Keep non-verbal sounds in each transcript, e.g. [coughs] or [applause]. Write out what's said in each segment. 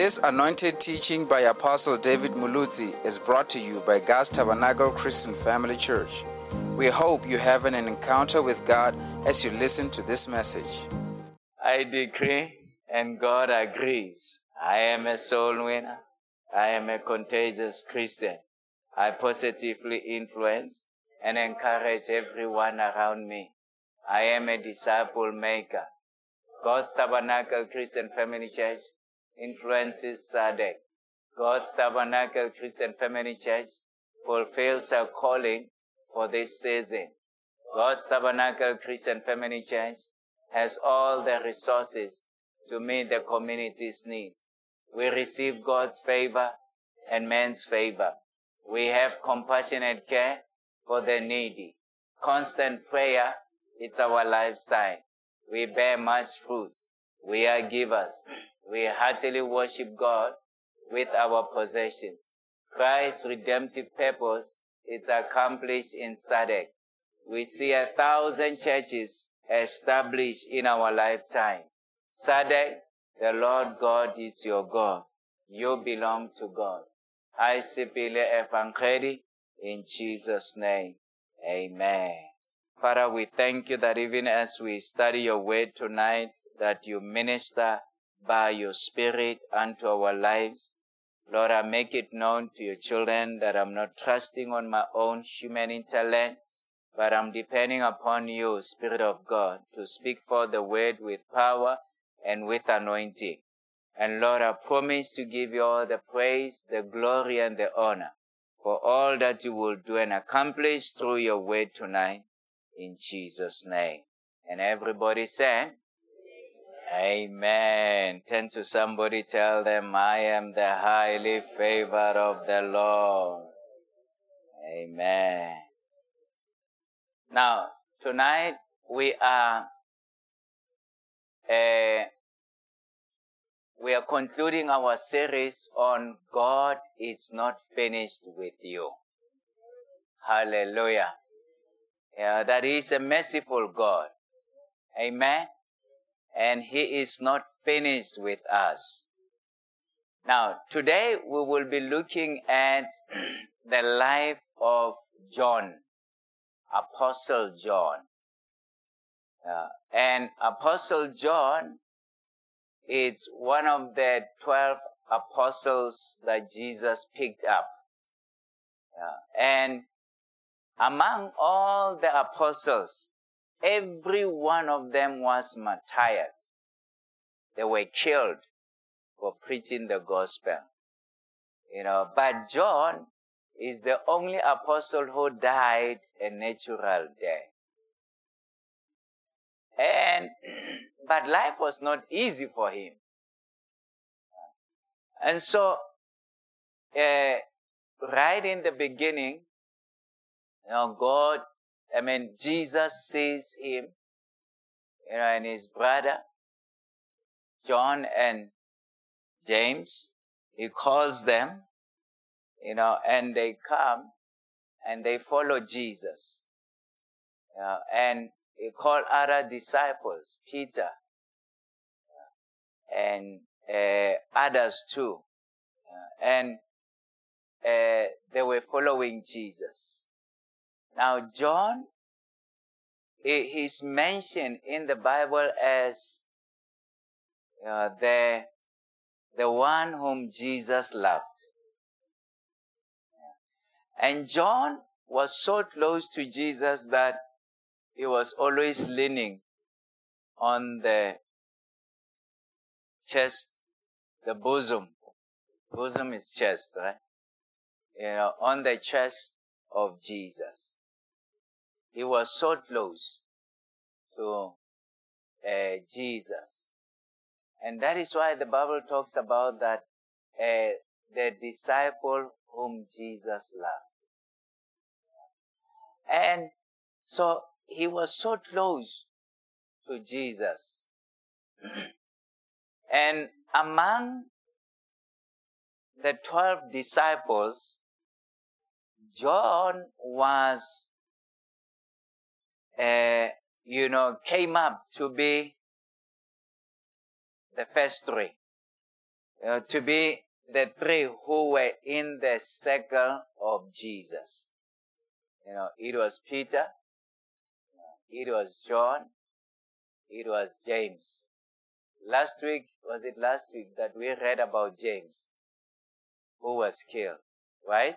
This anointed teaching by Apostle David Muluzi is brought to you by God's Tabernacle Christian Family Church. We hope you have an encounter with God as you listen to this message. I decree, and God agrees. I am a soul winner. I am a contagious Christian. I positively influence and encourage everyone around me. I am a disciple maker. God's Tabernacle Christian Family Church influences SADC. God's Tabernacle Christian Family Church fulfills our calling for this season. God's Tabernacle Christian Family Church has all the resources to meet the community's needs. We receive God's favor and man's favor. We have compassionate care for the needy. Constant prayer, it's our lifestyle. We bear much fruit. We are givers. We heartily worship God with our possessions. Christ's redemptive purpose is accomplished in SADC. We see a thousand churches established in our lifetime. SADC, the Lord God is your God. You belong to God. I Sipile Evankhedi in Jesus' name. Amen. Father, we thank you that even as we study your word tonight, that you minister by your spirit unto our lives. Lord, I make it known to your children that I'm not trusting on my own human intellect, but I'm depending upon you, Spirit of God, to speak for the word with power and with anointing. And Lord, I promise to give you all the praise, the glory, and the honor for all that you will do and accomplish through your word tonight in Jesus' name. And everybody said, Amen. Turn to somebody, tell them, I am the highly favored of the Lord. Amen. Now, tonight we are uh, we are concluding our series on God is not finished with you. Hallelujah. Yeah, that is a merciful God. Amen. And He is not finished with us. Now, today we will be looking at the life of John, Apostle John. Uh, and Apostle John is one of the 12 apostles that Jesus picked up. Uh, and among all the apostles, every one of them was martyred. They were killed for preaching the gospel. You know, but John is the only apostle who died a natural death. And, [clears throat] but life was not easy for him. And so, uh, right in the beginning, you know, God, I mean, Jesus sees him, you know, and his brother, John and James. He calls them, you know, and they come and they follow Jesus. Uh, and he called other disciples, Peter, and uh, others too. Uh, and uh, they were following Jesus. Now, John, he, he's mentioned in the Bible as uh, the, the one whom Jesus loved. And John was so close to Jesus that he was always leaning on the chest, the bosom. Bosom is chest, right? You know, on the chest of Jesus. He was so close to uh, Jesus. And that is why the Bible talks about that uh, the disciple whom Jesus loved. And so he was so close to Jesus. [clears throat] and among the 12 disciples, John was, uh, you know, came up to be the first three. uh, to be the three who were in the circle of Jesus. You know, it was Peter, it was John, it was James. Last week, was it last week that we read about James, who was killed, right?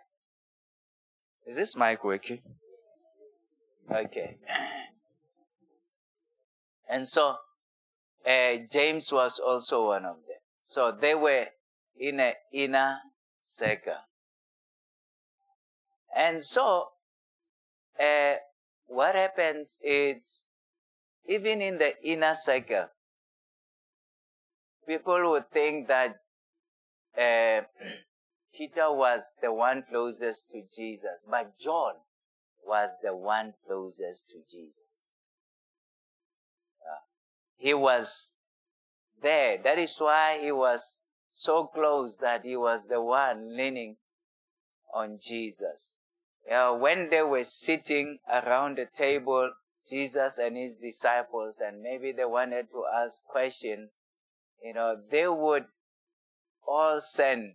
Is this mic working? Okay. And so, uh, James was also one of them. So they were in an inner circle. And so, uh, what happens is, even in the inner circle, people would think that uh, [clears throat] Peter was the one closest to Jesus, but John was the one closest to Jesus. He was there. That is why he was so close that he was the one leaning on Jesus. Uh, when they were sitting around the table, Jesus and his disciples, and maybe they wanted to ask questions, you know, they would all send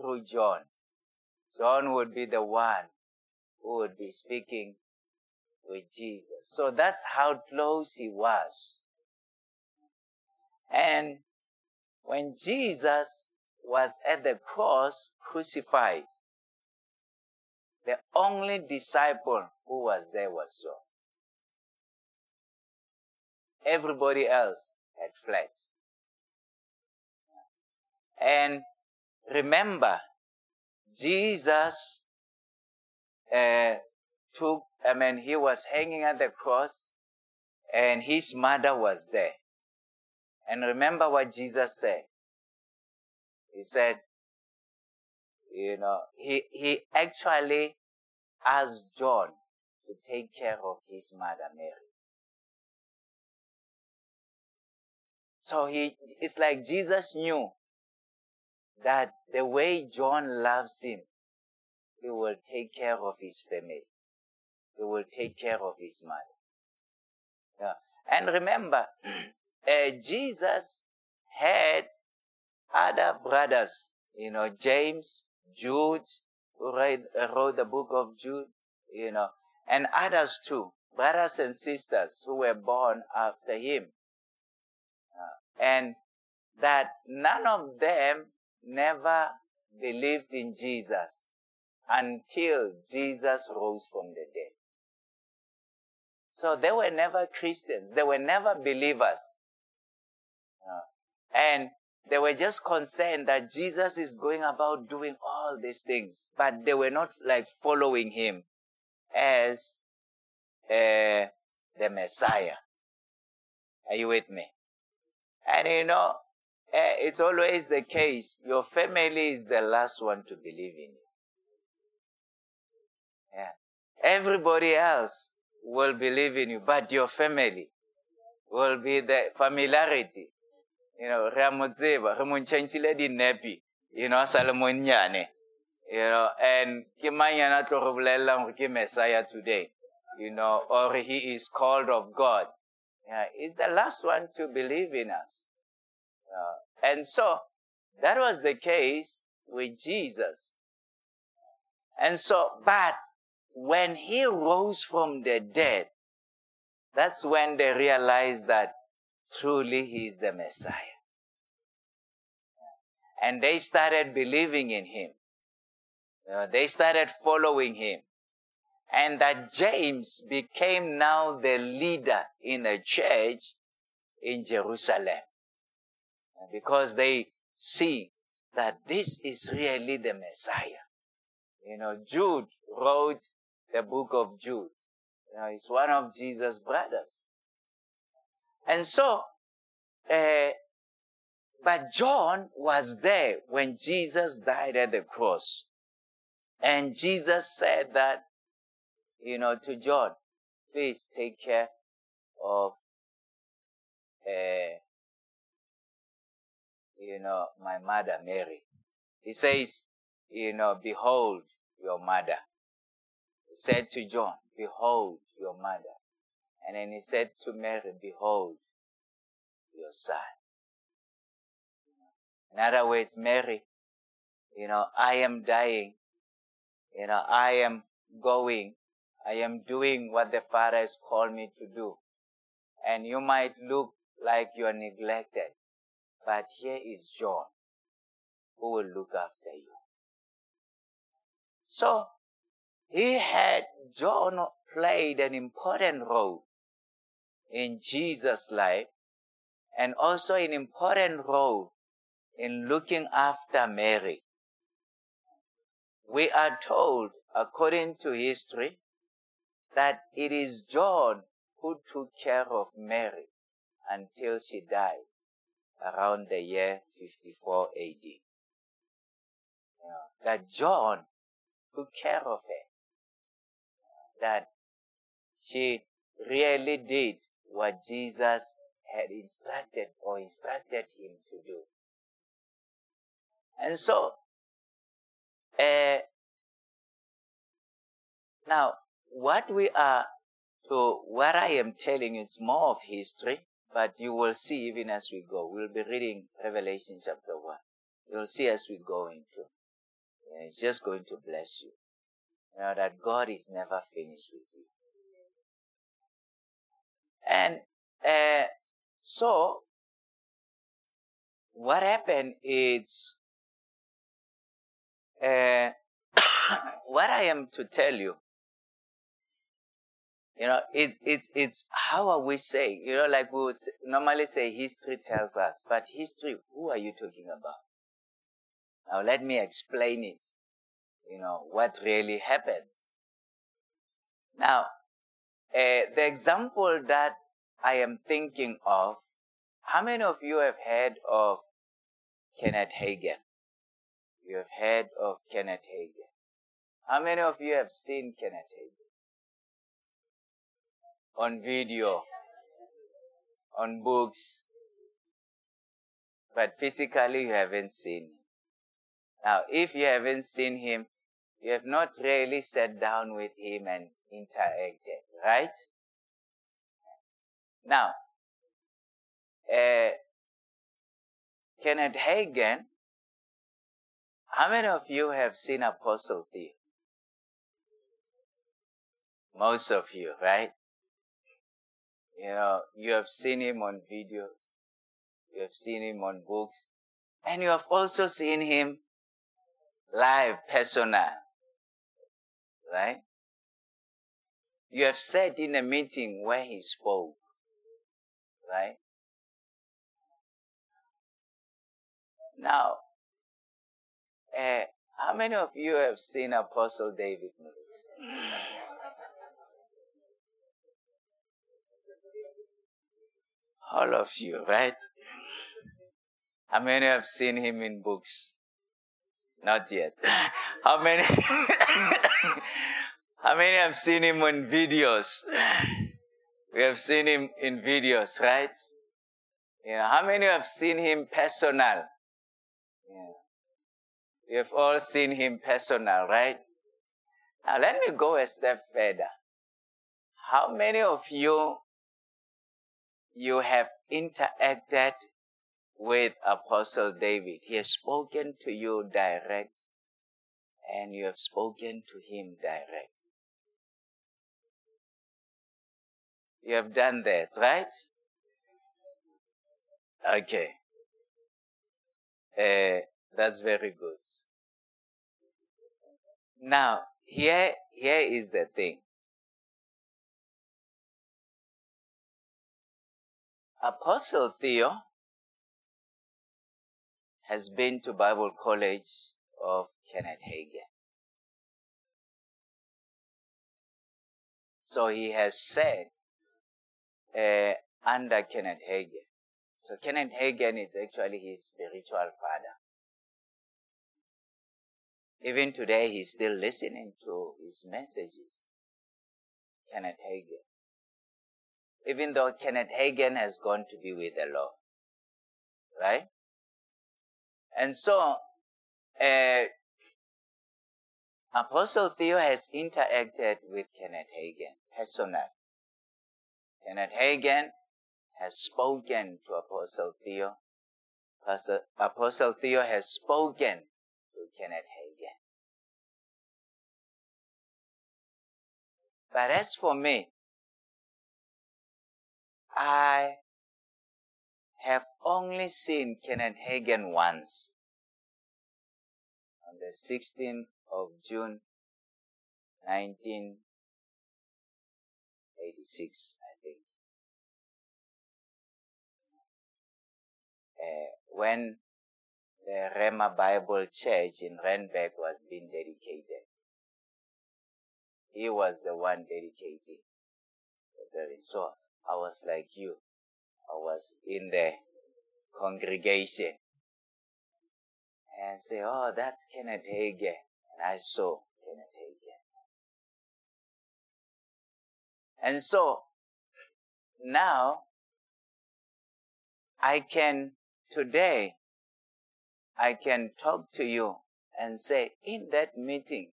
through John. John would be the one who would be speaking with Jesus. So that's how close he was. And when Jesus was at the cross crucified, the only disciple who was there was John. Everybody else had fled. And remember, Jesus uh, took, I mean, he was hanging at the cross and his mother was there. And remember what Jesus said. He said, you know, he, he actually asked John to take care of his mother Mary. So he, it's like Jesus knew that the way John loves him, he will take care of his family. He will take care of his mother. Yeah. And remember, [clears throat] uh, Jesus had other brothers, you know, James, Jude, who uh, wrote the book of Jude, you know, and others too, brothers and sisters who were born after him. Uh, and that none of them never believed in Jesus until Jesus rose from the dead. So they were never Christians. They were never believers. Uh, and they were just concerned that Jesus is going about doing all these things, but they were not like following him as uh, the Messiah. Are you with me? And you know, uh, it's always the case. Your family is the last one to believe in you. Everybody else will believe in you, but your family will be the familiarity. You know, re mo tseba, re mo ntšhentšhile dinepi, you know, sa le. You know, and ke mang yana tlo re bolelelang gore ke Messiah today. You know, or he is called of God. Yeah, he's the last one to believe in us. Uh, and so, that was the case with Jesus. And so, but when he rose from the dead, that's when they realized that truly he is the Messiah. And they started believing in him. You know, they started following him. And that James became now the leader in a church in Jerusalem. Because they see that this is really the Messiah. You know, Jude wrote the book of Jude. You know, he's one of Jesus' brothers. And so, uh, but John was there when Jesus died at the cross. And Jesus said that, you know, to John, please take care of, uh, you know, my mother Mary. He says, you know, behold your mother said to John, Behold your mother. And then he said to Mary, Behold your son. In other words, Mary, you know, I am dying. You know, I am going. I am doing what the Father has called me to do. And you might look like you are neglected. But here is John who will look after you. So, he had, John played an important role in Jesus' life and also an important role in looking after Mary. We are told, according to history, that it is John who took care of Mary until she died around the year 54 AD. Know, that John took care of her. That she really did what Jesus had instructed or instructed him to do. And so, uh, now, what we are to, what I am telling you, it's more of history, but you will see even as we go. We'll be reading Revelation chapter 1. You'll see as we go into. It's just going to bless you. You know that God is never finished with you. And uh, so, what happened is, uh, [coughs] what I am to tell you, you know, it's, it's, it's, how are we saying? You know, like we would normally say history tells us, but history, who are you talking about? Now let me explain it. You know, what really happens. Now, uh, the example that I am thinking of, how many of you have heard of Kenneth Hagin? You have heard of Kenneth Hagin. How many of you have seen Kenneth Hagin? On video, on books, but physically you haven't seen him. Now, if you haven't seen him, you have not really sat down with him and interacted, right? Now, uh, Kenneth Hagin, how many of you have seen Apostle Theo? Most of you, right? You know, you have seen him on videos, you have seen him on books, and you have also seen him live, personal, right? You have said in a meeting where he spoke, right? Now, uh, how many of you have seen Apostle David Mills? All of you, right? How many have seen him in books? Not yet. How many? [laughs] how many have seen him in videos? We have seen him in videos, right? You know, how many have seen him personal? Yeah. We have all seen him personal, right? Now let me go a step further. How many of you you have interacted with Apostle David? He has spoken to you direct and you have spoken to him direct. You have done that, right? Okay. Uh, that's very good. Now, here, here is the thing. Apostle Theo has been to Bible College of Kenneth Hagin. So he has said uh, under Kenneth Hagin. So Kenneth Hagin is actually his spiritual father. Even today, he's still listening to his messages. Kenneth Hagin. Even though Kenneth Hagin has gone to be with the Lord. Right? And so, uh, Apostle Theo has interacted with Kenneth Hagin personally. Kenneth Hagin has spoken to Apostle Theo Pastor, Apostle Theo has spoken to Kenneth Hagin. But as for me, I have only seen Kenneth Hagin once on the 16th of June 1986, I think. Uh, when the Rhema Bible Church in Randburg was being dedicated. He was the one dedicating. So I was like you. I was in the congregation and say, oh, that's Kenneth Hagin. And I saw Kenneth Hagin. And so now I can today I can talk to you and say, in that meeting,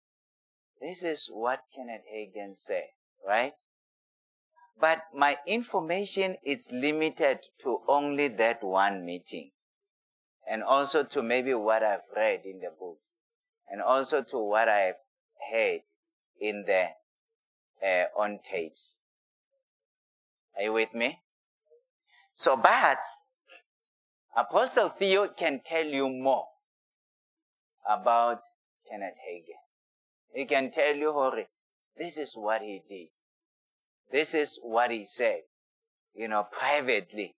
this is what Kenneth Hagin said, right? But my information is limited to only that one meeting. And also to maybe what I've read in the books. And also to what I've heard in the, uh, on tapes. Are you with me? So, but, Apostle Theo can tell you more about Kenneth Hagin. He can tell you, Hori, this is what he did. This is what he said. You know, privately.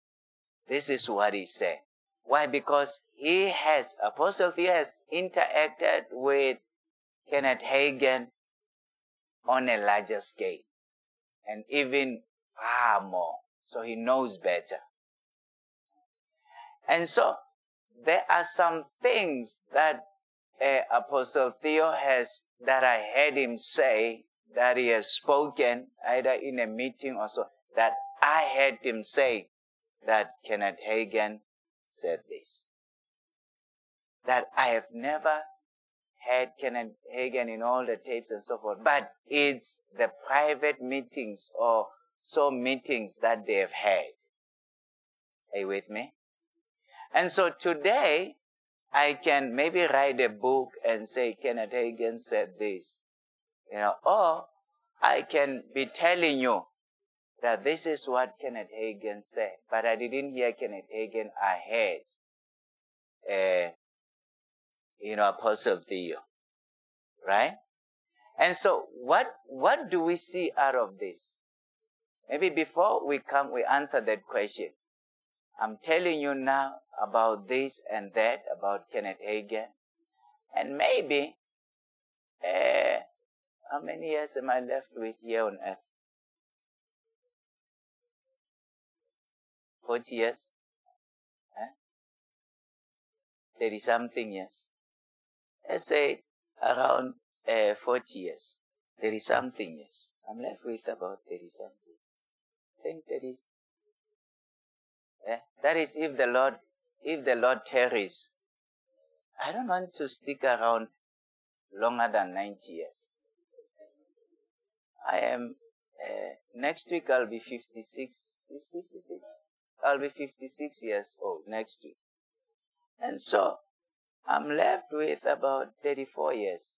This is what he said. Why? Because he has, Apostle Theo has interacted with Kenneth Hagin on a larger scale and even far more. So he knows better. And so there are some things that uh, Apostle Theo has, that I heard him say, that he has spoken either in a meeting or so, that I heard him say that Kenneth Hagin said this. That I have never heard Kenneth Hagin in all the tapes and so forth, but it's the private meetings or so meetings that they've had. Are you with me? And so today, I can maybe write a book and say Kenneth Hagin said this. You know, or I can be telling you that this is what Kenneth Hagin said, but I didn't hear Kenneth Hagin. I heard, uh, you know, Apostle Theo, right? And so, what what do we see out of this? Maybe before we come, we answer that question. I'm telling you now about this and that about Kenneth Hagin, and maybe uh, how many years am I left with here on earth? 40 years? Eh? 30 something years. Let's say around uh, 40 years. 30 something years. I'm left with about 30 something. I think 30. Eh? That is if the Lord, if the Lord tarries. I don't want to stick around longer than 90 years. I am, uh, next week I'll be 56, 56? I'll be 56 years old next week. And so, I'm left with about 34 years.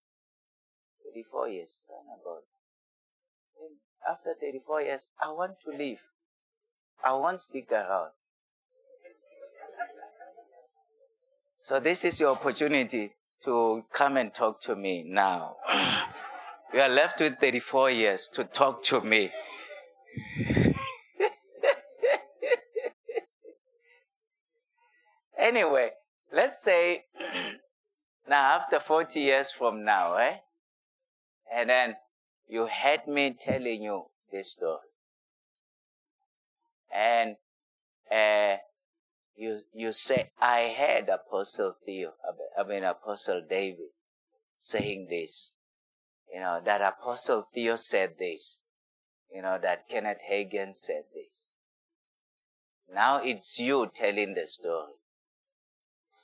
34 years, about. And after 34 years, I want to leave. I won't stick around. So this is your opportunity to come and talk to me now. [sighs] [laughs] You are left with 34 years to talk to me. [laughs] anyway, let's say [clears throat] now after 40 years from now, eh? And then you had me telling you this story. And uh, you you say, I heard Apostle Theo, I mean Apostle David saying this you know, that Apostle Theo said this, you know, that Kenneth Hagin said this. Now it's you telling the story.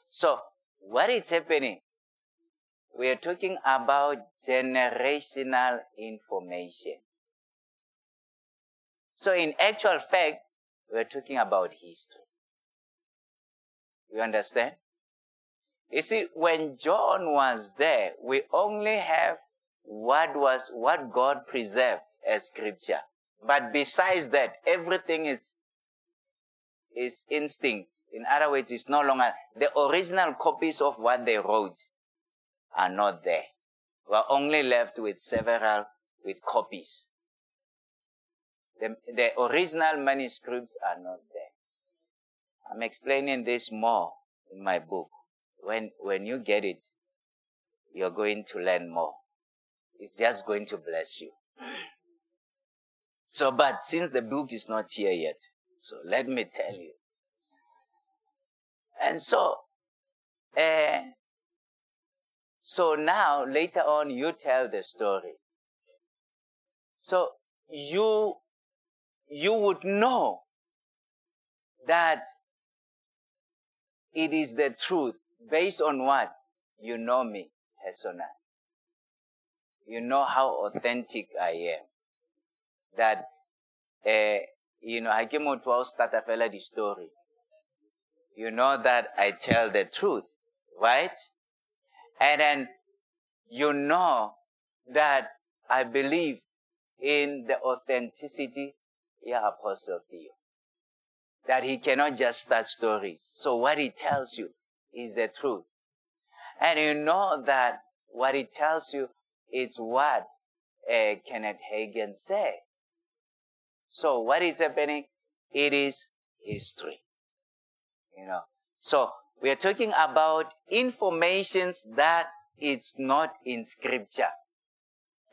So, what is happening? We are talking about generational information. So, in actual fact, we're talking about history. You understand? You see, when John was there, we only have what was, what God preserved as scripture. But besides that, everything is, is instinct. In other words, it's no longer, the original copies of what they wrote are not there. We're only left with several, with copies. The, the original manuscripts are not there. I'm explaining this more in my book. When, when you get it, you're going to learn more. It's just going to bless you. So, but since the book is not here yet, so let me tell you. And so, uh, so now later on you tell the story. So you you would know that it is the truth based on what? You know me personally. You know how authentic I am. That, uh, you know, I came out to our start a fella the story. You know that I tell the truth, right? And then you know that I believe in the authenticity yeah, Apostle Theo. That he cannot just start stories. So what he tells you is the truth. And you know that what he tells you is what uh, Kenneth Hagin said. So what is happening? It is history. You know. So we are talking about informations that it's not in scripture.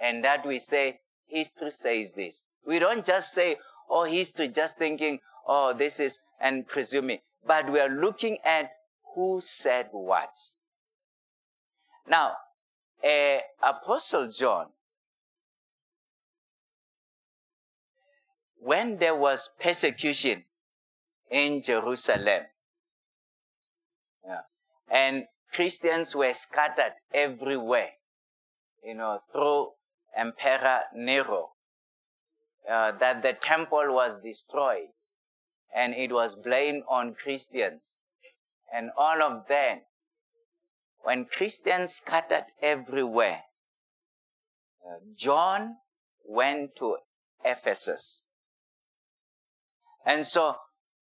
And that we say, history says this. We don't just say, oh, history just thinking, oh, this is, and presuming. But we are looking at who said what. Now, uh, Apostle John, when there was persecution in Jerusalem, yeah, and Christians were scattered everywhere, you know, through Emperor Nero, uh, that the temple was destroyed and it was blamed on Christians. And all of them, when Christians scattered everywhere, uh, John went to Ephesus. And so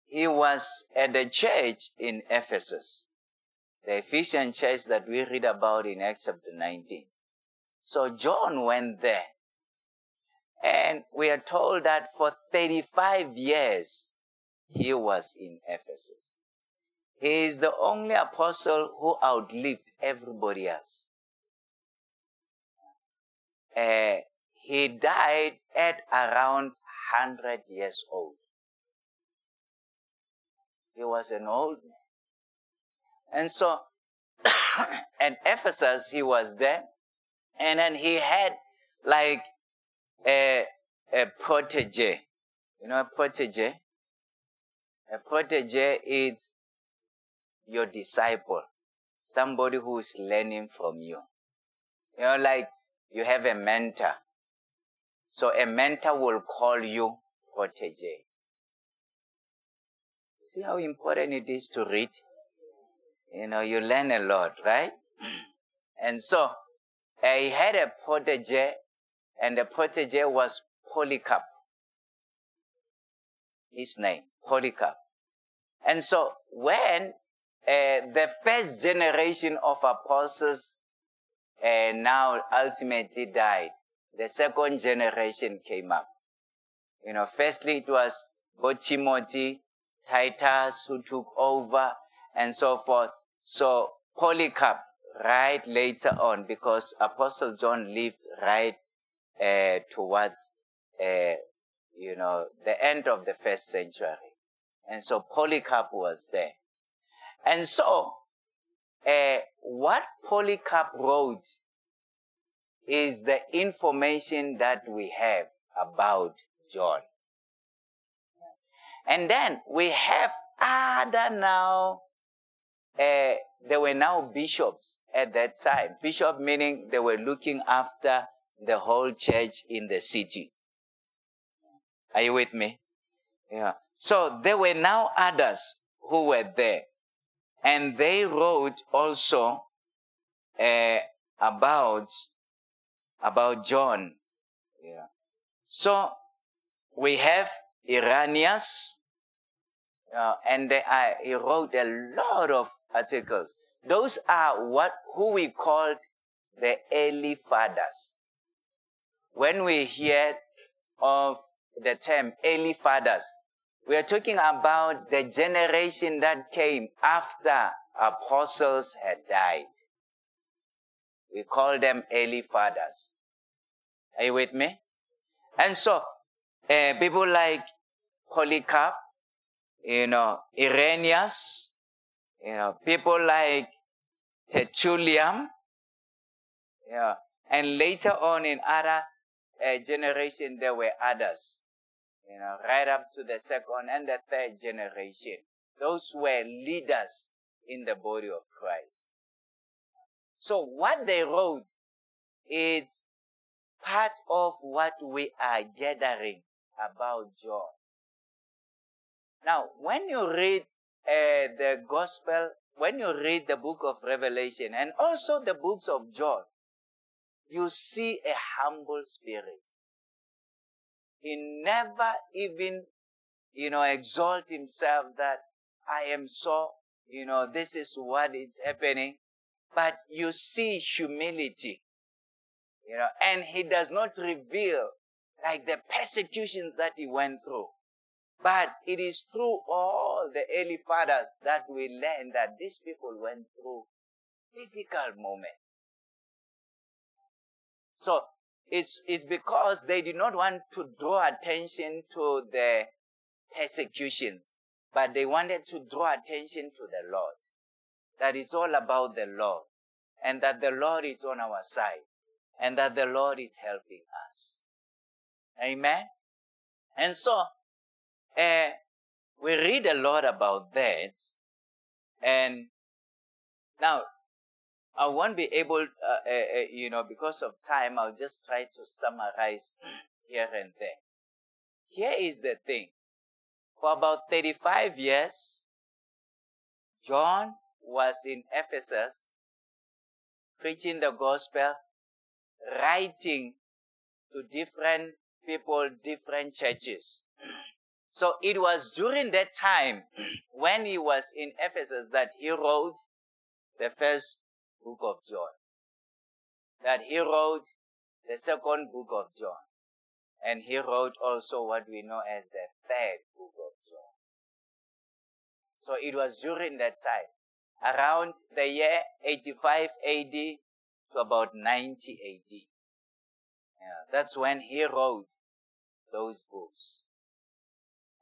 he was at the church in Ephesus, the Ephesian church that we read about in Acts chapter 19. So John went there and we are told that for 35 years, he was in Ephesus. He is the only apostle who outlived everybody else. Uh, he died at around 100 years old. He was an old man. And so, [coughs] at Ephesus, he was there. And then he had like a, a protege. You know a protege? A protege is your disciple, somebody who is learning from you. You know, like you have a mentor. So a mentor will call you protege. See how important it is to read? You know, you learn a lot, right? [clears throat] and so, I had a protege and the protege was Polycarp. His name, Polycarp. And so when uh, the first generation of apostles uh, now ultimately died, the second generation came up. You know, firstly it was both Timothy, Titus who took over and so forth. So Polycarp right later on because Apostle John lived right uh, towards, uh, you know, the end of the first century. And so Polycarp was there. And so, uh, what Polycarp wrote is the information that we have about John. And then we have other now, uh, there were now bishops at that time. Bishop meaning they were looking after the whole church in the city. Are you with me? Yeah. So there were now others who were there. And they wrote also uh, about about John. Yeah. So we have Irenaeus, uh, and they, he wrote a lot of articles. Those are what who we called the early fathers. When we hear of the term early fathers, we are talking about the generation that came after apostles had died. We call them early fathers. Are you with me? And so, uh, people like Polycarp, you know, Irenaeus, you know, people like Tertullian, yeah, and later on in other uh, generation there were others, you know, right up to the second and the third generation. Those were leaders in the body of Christ. So what they wrote is part of what we are gathering about John. Now, when you read uh, the gospel, when you read the book of Revelation and also the books of John, you see a humble spirit. He never even, you know, exalt himself that I am so, you know, this is what is happening. But you see humility, you know, and he does not reveal like the persecutions that he went through. But it is through all the early fathers that we learn that these people went through difficult moments. So it's, it's because they did not want to draw attention to the persecutions, but they wanted to draw attention to the Lord. That it's all about the Lord, and that the Lord is on our side, and that the Lord is helping us. Amen? And so, uh, we read a lot about that. And now, I won't be able, uh, uh, uh, you know, because of time, I'll just try to summarize here and there. Here is the thing. For about 35 years, John was in Ephesus preaching the gospel, writing to different people, different churches. So it was during that time when he was in Ephesus that he wrote the first book of John. That he wrote the second book of John. And he wrote also what we know as the third book of John. So it was during that time, around the year 85 AD to about 90 AD. Yeah, that's when he wrote those books.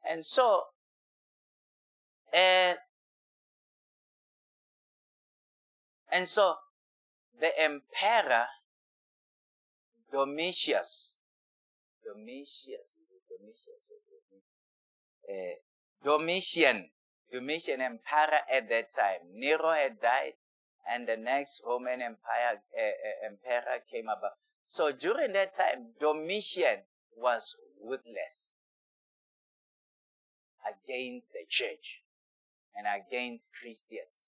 And so, uh, and so the emperor Domitius, Domitius, Domitius, uh, Domitian, Domitian emperor at that time. Nero had died, and the next Roman Empire uh, emperor came about. So during that time, Domitian was ruthless against the church and against Christians.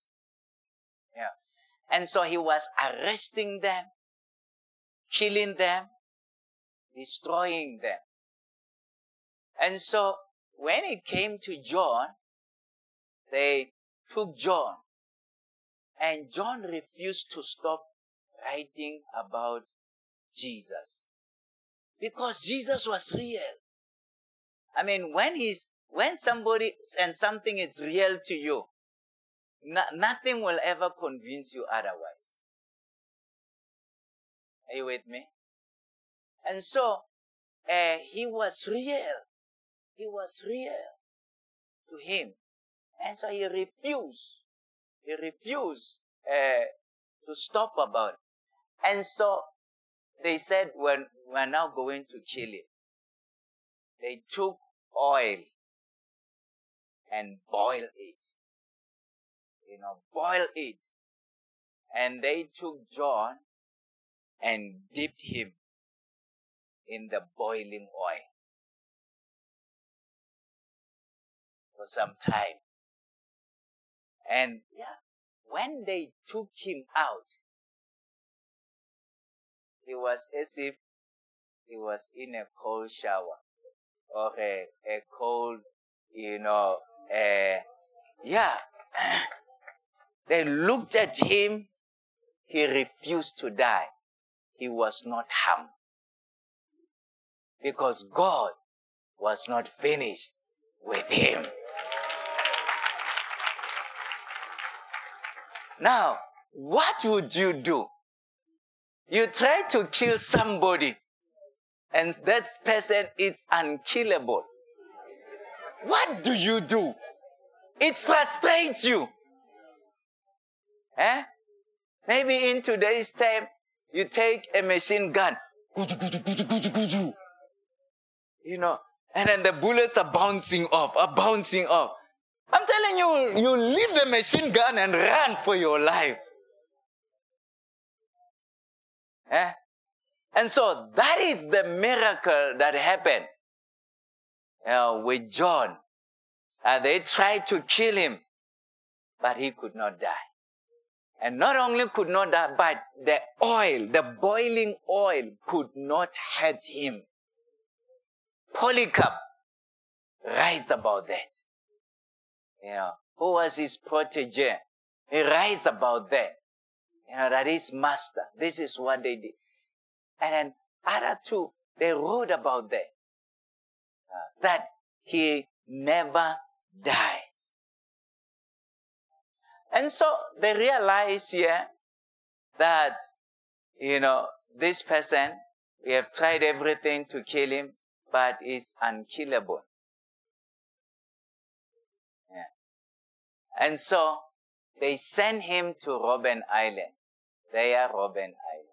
Yeah. And so he was arresting them, killing them, destroying them. And so when it came to John, they took John and John refused to stop writing about Jesus. Because Jesus was real. I mean, when he's, when somebody and something is real to you, no, nothing will ever convince you otherwise. Are you with me? And so, uh, he was real. He was real to him. And so he refused. He refused uh, to stop about it. And so they said, when we're now going to kill him. They took oil and boiled it. Know, boil it. And they took John and dipped him in the boiling oil for some time. And yeah, when they took him out, it was as if he was in a cold shower or a, a cold, you know, uh, yeah. They looked at him. He refused to die. He was not harmed. Because God was not finished with him. Now, what would you do? You try to kill somebody and that person is unkillable. What do you do? It frustrates you. Eh? Maybe in today's time, you take a machine gun, you know, and then the bullets are bouncing off, are bouncing off. I'm telling you, you leave the machine gun and run for your life. Eh? And so that is the miracle that happened uh, with John. Uh, they tried to kill him, but he could not die. And not only could not die, but the oil, the boiling oil could not hurt him. Polycarp writes about that. You know, who was his protege? He writes about that. You know, that his master. This is what they did. And then other two, they wrote about that. Uh, that he never died. And so they realize here that, you know, this person, we have tried everything to kill him, but he's unkillable. Yeah. And so they send him to Robben Island. They are Robben Island.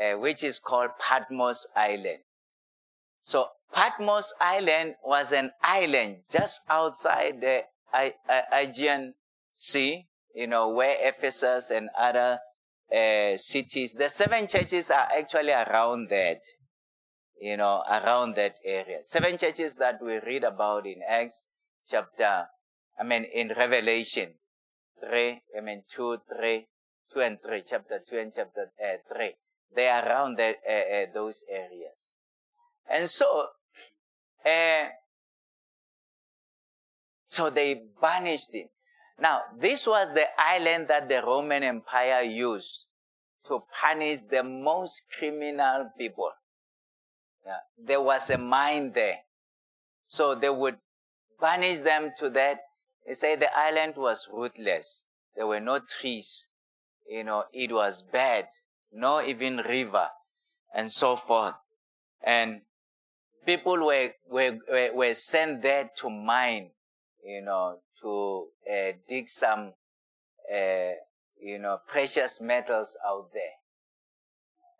Uh, which is called Patmos Island. So Patmos Island was an island just outside the Aegean Sea, you know, where Ephesus and other uh, cities, the seven churches are actually around that, you know, around that area. Seven churches that we read about in Acts chapter, I mean, in Revelation 3, I mean, 2, 3, 2 and 3, chapter 2 and chapter uh, 3. They are around that, uh, those areas. And so and so they banished him. Now, this was the island that the Roman Empire used to punish the most criminal people. Yeah. There was a mine there. So they would banish them to that. They say the island was ruthless. There were no trees. You know, it was bad. No even river and so forth. And people were, were, were, were sent there to mine, you know, to uh, dig some, uh, you know, precious metals out there.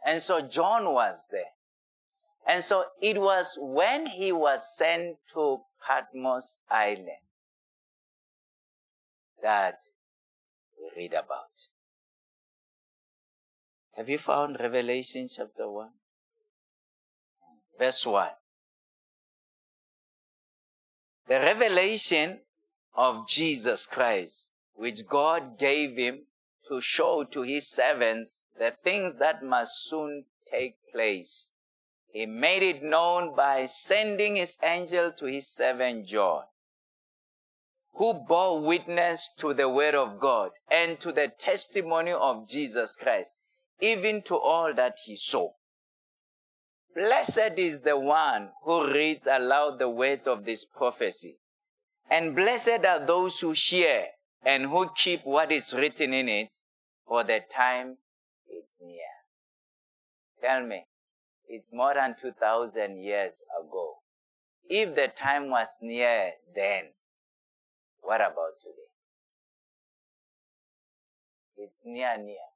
And so John was there. And so it was when he was sent to Patmos Island that we read about. Have you found Revelation chapter 1? Verse 1 the revelation of Jesus Christ, which God gave him to show to his servants the things that must soon take place. He made it known by sending his angel to his servant John, who bore witness to the word of God and to the testimony of Jesus Christ, even to all that he saw. Blessed is the one who reads aloud the words of this prophecy. And blessed are those who hear and who keep what is written in it, for the time is near. Tell me, it's more than 2,000 years ago. If the time was near then, what about today? It's near, near.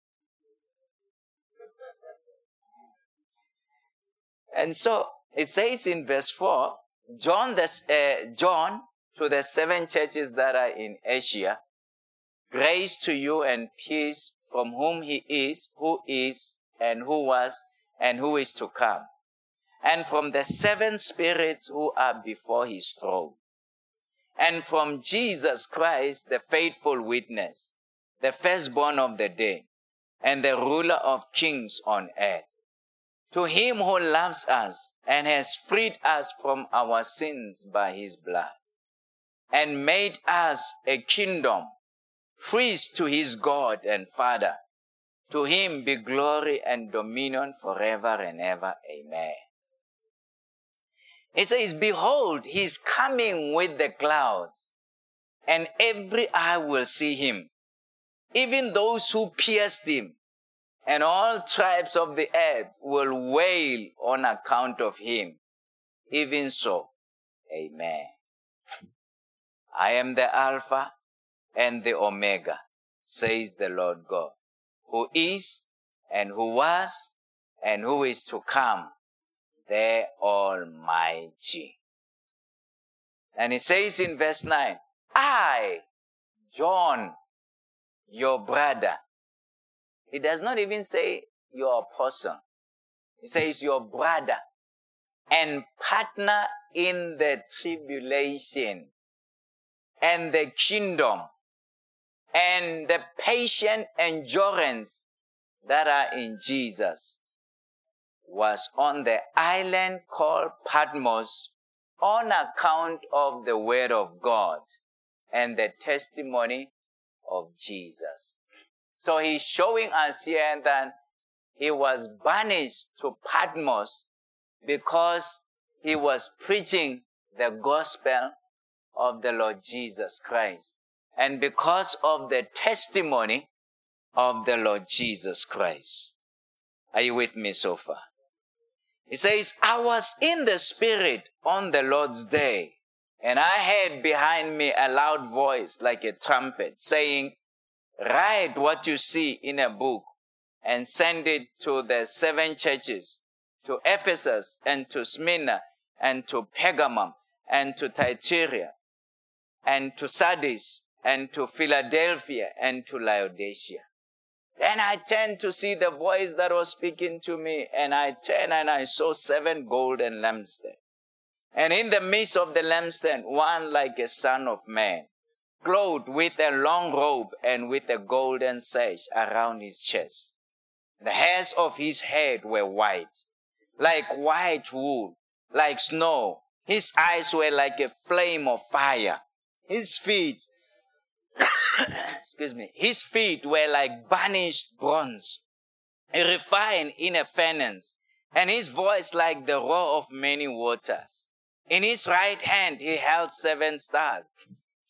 And so it says in verse 4, John, the, uh, John to the seven churches that are in Asia, grace to you and peace from whom he is, who is, and who was, and who is to come, and from the seven spirits who are before his throne, and from Jesus Christ, the faithful witness, the firstborn of the dead, and the ruler of kings on earth. To him who loves us and has freed us from our sins by his blood, and made us a kingdom, priest to his God and Father. To him be glory and dominion forever and ever. Amen. It says, Behold, he is coming with the clouds, and every eye will see him, even those who pierced him, and all tribes of the earth will wail on account of him. Even so, Amen. I am the Alpha and the Omega, says the Lord God, who is, and who was, and who is to come the Almighty. And he says in verse 9, I, John, your brother. He does not even say your apostle. He says your brother and partner in the tribulation and the kingdom and the patient endurance that are in Jesus was on the island called Patmos on account of the word of God and the testimony of Jesus. So he's showing us here that he was banished to Patmos because he was preaching the gospel of the Lord Jesus Christ. And because of the testimony of the Lord Jesus Christ. Are you with me so far? He says, I was in the Spirit on the Lord's day, and I heard behind me a loud voice like a trumpet saying, Write what you see in a book and send it to the seven churches, to Ephesus and to Smyrna and to Pergamum and to Thyatira and to Sardis and to Philadelphia and to Laodicea. Then I turned to see the voice that was speaking to me, and I turned and I saw seven golden lampstands. And in the midst of the lampstand, one like a son of man, clothed with a long robe and with a golden sash around his chest. The hairs of his head were white, like white wool, like snow. His eyes were like a flame of fire. His feet [coughs] excuse me, his feet were like burnished bronze, refined in a furnace, and his voice like the roar of many waters. In his right hand he held seven stars.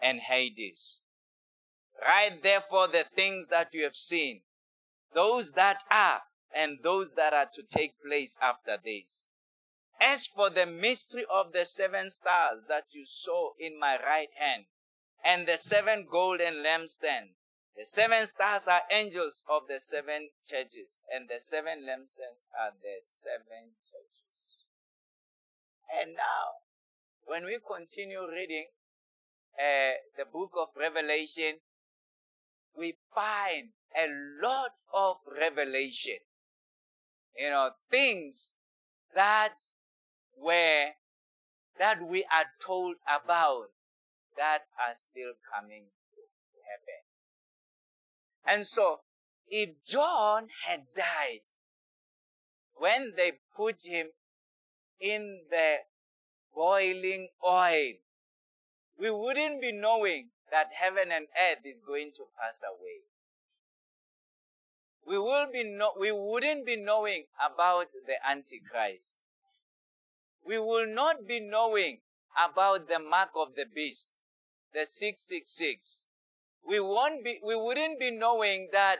and Hades. Write therefore the things that you have seen, those that are, and those that are to take place after this. As for the mystery of the seven stars that you saw in my right hand, and the seven golden lampstands. The seven stars are angels of the seven churches, and the seven lampstands are the seven churches. And now, when we continue reading uh, the book of Revelation, we find a lot of revelation. You know, things that were, that we are told about that are still coming to happen. And so, if John had died when they put him in the boiling oil, we wouldn't be knowing that heaven and earth is going to pass away. We will be no, we wouldn't be knowing about the Antichrist. We will not be knowing about the mark of the beast the 666, we won't be, we wouldn't be knowing that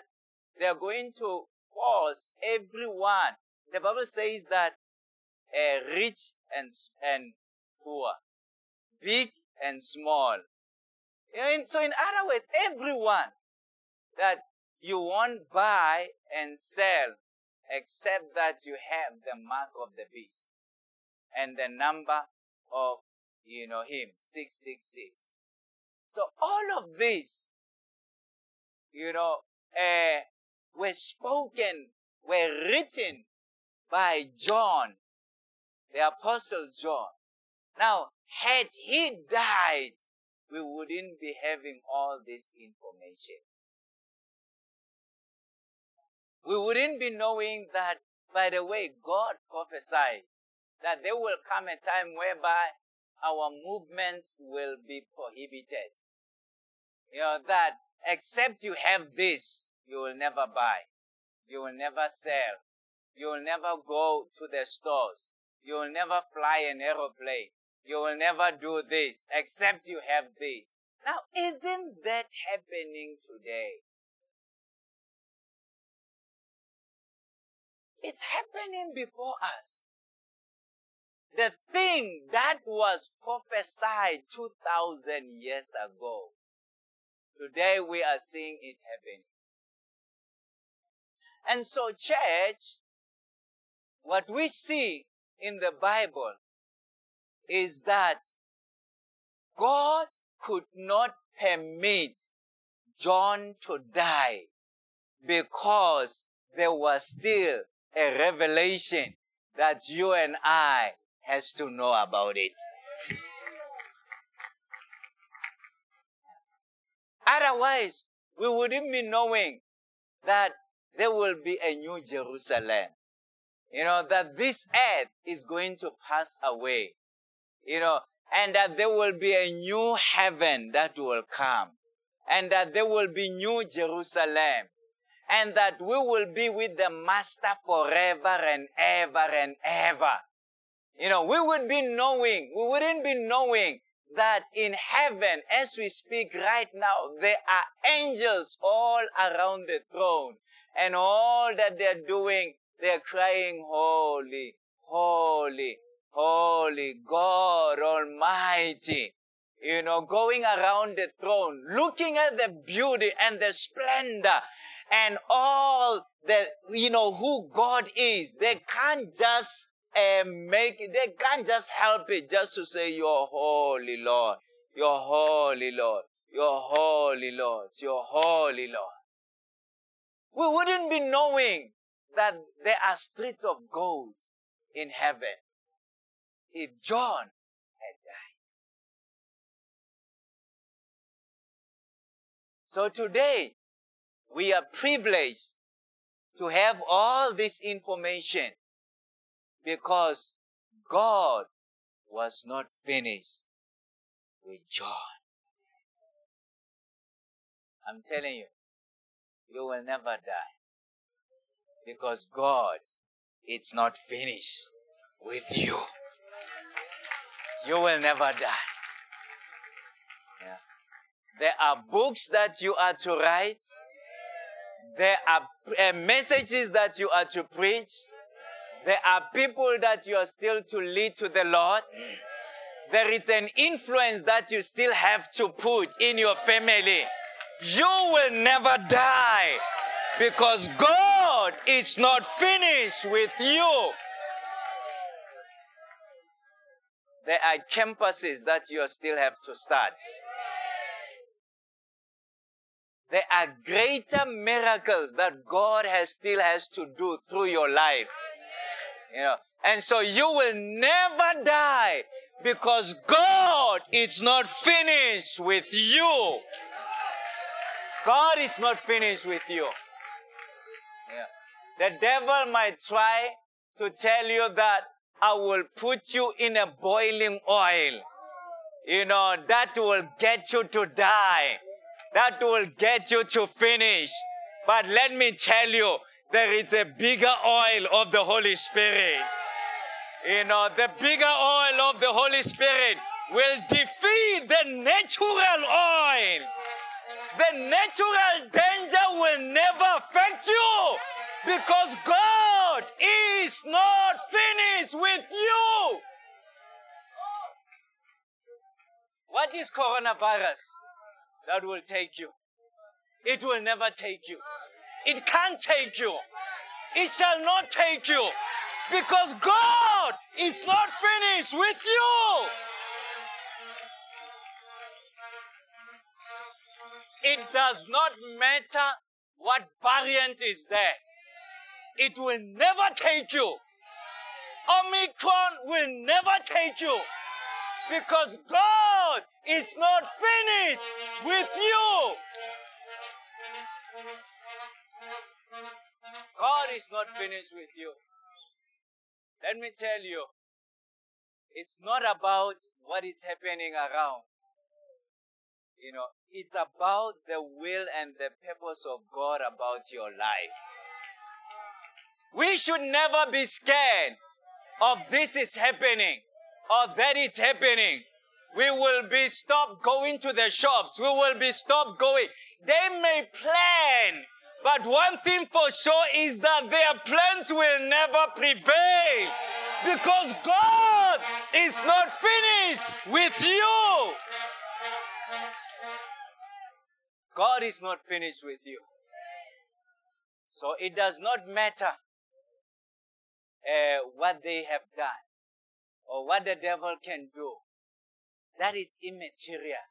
they're going to force everyone. The Bible says that uh, rich and, and poor, big and small, so, in other words, everyone that you won't buy and sell except that you have the mark of the beast and the number of, you know, him, 666. So all of this, you know, uh, were spoken, were written by John, the Apostle John. Now, had he died, we wouldn't be having all this information. We wouldn't be knowing that, by the way, God prophesied that there will come a time whereby our movements will be prohibited. You know, that except you have this, you will never buy. You will never sell. You will never go to the stores. You will never fly an aeroplane. You will never do this except you have this. Now, isn't that happening today? It's happening before us. The thing that was prophesied 2000 years ago, today we are seeing it happening. And so, church, what we see in the Bible is that God could not permit John to die because there was still a revelation that you and I has to know about it. Otherwise, we wouldn't be knowing that there will be a new Jerusalem. You know, that this earth is going to pass away. You know, and that there will be a new heaven that will come. And that there will be new Jerusalem. And that we will be with the Master forever and ever and ever. You know, we would be knowing, we wouldn't be knowing that in heaven, as we speak right now, there are angels all around the throne. And all that they're doing, they're crying, Holy, Holy, Holy God Almighty. You know, going around the throne, looking at the beauty and the splendor and all the, you know, who God is. They can't just uh, make, they can't just help it just to say, You're holy, Lord. You're holy, Lord. You're holy, Lord. You're holy, Lord. We wouldn't be knowing that there are streets of gold in heaven if John had died. So today, we are privileged to have all this information because God was not finished with John. I'm telling you, you will never die because God it's not finished with you. You will never die. Yeah. There are books that you are to write. There are uh, messages that you are to preach. There are people that you are still to lead to the Lord. There is an influence that you still have to put in your family. You will never die because God is not finished with you. There are campuses that you still have to start. There are greater miracles that God has still has to do through your life. You know, and so you will never die because God is not finished with you. God is not finished with you. Yeah. The devil might try to tell you that I will put you in a boiling oil. You know, that will get you to die. That will get you to finish. But let me tell you, there is a bigger oil of the Holy Spirit. You know, the bigger oil of the Holy Spirit will defeat the natural oil. The natural danger will never affect you because God is not finished with you. What is coronavirus? that will take you. It will never take you. It can't take you. It shall not take you. Because God is not finished with you. It does not matter what variant is there. It will never take you. Omicron will never take you. Because God is not finished with you. God is not finished with you. Let me tell you, it's not about what is happening around. You know, it's about the will and the purpose of God about your life. We should never be scared of this is happening or that is happening. We will be stopped going to the shops. We will be stopped going. They may plan, but one thing for sure is that their plans will never prevail because God is not finished with you. God is not finished with you. So it does not matter uh, what they have done or what the devil can do. That is immaterial.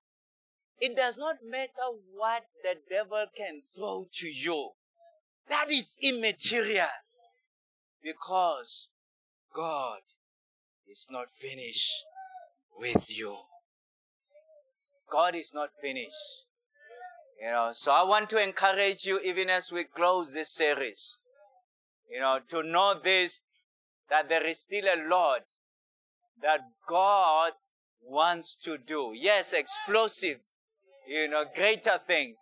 It does not matter what the devil can throw to you. That is immaterial. Because God is not finished with you. God is not finished. You know, so I want to encourage you even as we close this series, you know, to know this, that there is still a lot that God wants to do. Yes, explosive, you know, greater things.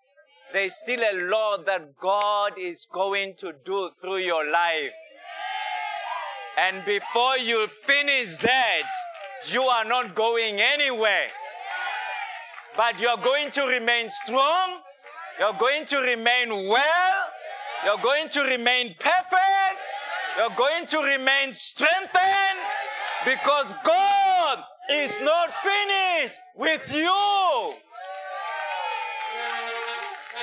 There's still a lot that God is going to do through your life. And before you finish that, you are not going anywhere. But you're going to remain strong you're going to remain well. You're going to remain perfect. You're going to remain strengthened because God is not finished with you.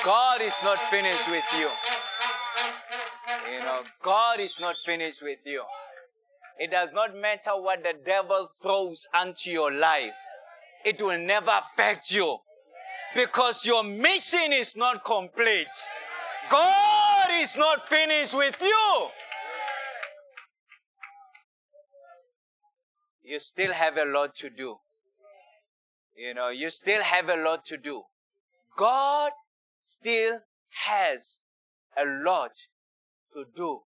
God is not finished with you. You know, God is not finished with you. It does not matter what the devil throws onto your life. It will never affect you because your mission is not complete. God is not finished with you. You still have a lot to do. You know, you still have a lot to do. God still has a lot to do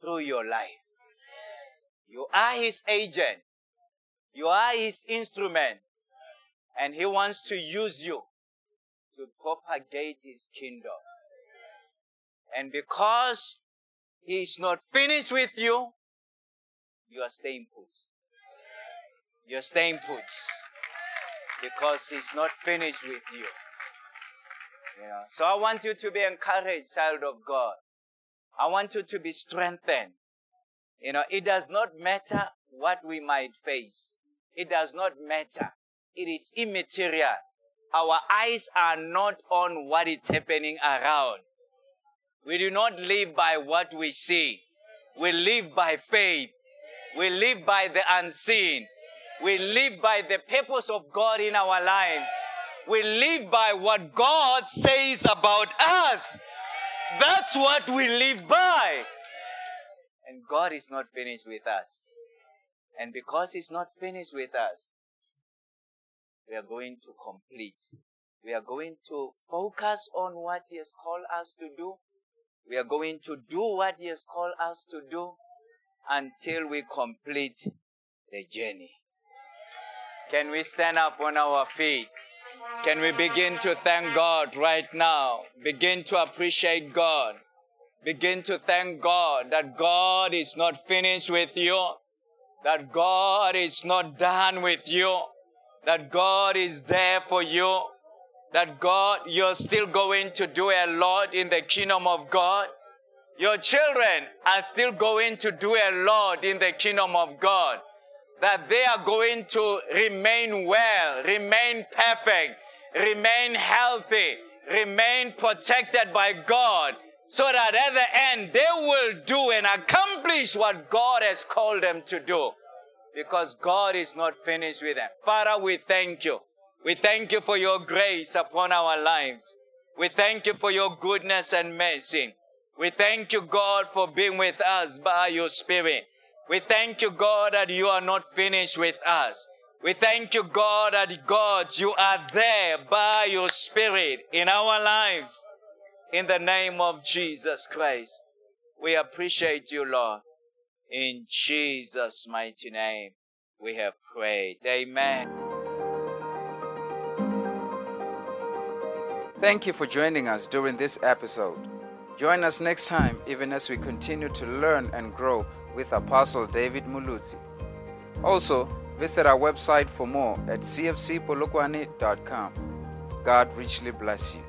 through your life. You are His agent. You are His instrument. And He wants to use you to propagate his kingdom. And because he is not finished with you, you are staying put. You're staying put. Because he's not finished with you. So I want you to be encouraged, child of God. I want you to be strengthened. You know, it does not matter what we might face. It does not matter. It is immaterial our eyes are not on what is happening around. We do not live by what we see. We live by faith. We live by the unseen. We live by the purpose of God in our lives. We live by what God says about us. That's what we live by. And God is not finished with us. And because He's not finished with us, we are going to complete. We are going to focus on what He has called us to do. We are going to do what He has called us to do until we complete the journey. Can we stand up on our feet? Can we begin to thank God right now? Begin to appreciate God. Begin to thank God that God is not finished with you, that God is not done with you that God is there for you, that God, you're still going to do a lot in the kingdom of God. Your children are still going to do a lot in the kingdom of God. That they are going to remain well, remain perfect, remain healthy, remain protected by God, so that at the end they will do and accomplish what God has called them to do. Because God is not finished with them. Father, we thank you. We thank you for your grace upon our lives. We thank you for your goodness and mercy. We thank you, God, for being with us by your Spirit. We thank you, God, that you are not finished with us. We thank you, God, that God, you are there by your Spirit in our lives. In the name of Jesus Christ, we appreciate you, Lord. In Jesus' mighty name, we have prayed. Amen. Thank you for joining us during this episode. Join us next time, even as we continue to learn and grow with Apostle David Muluzi. Also, visit our website for more at cfcpolokwane.com. God richly bless you.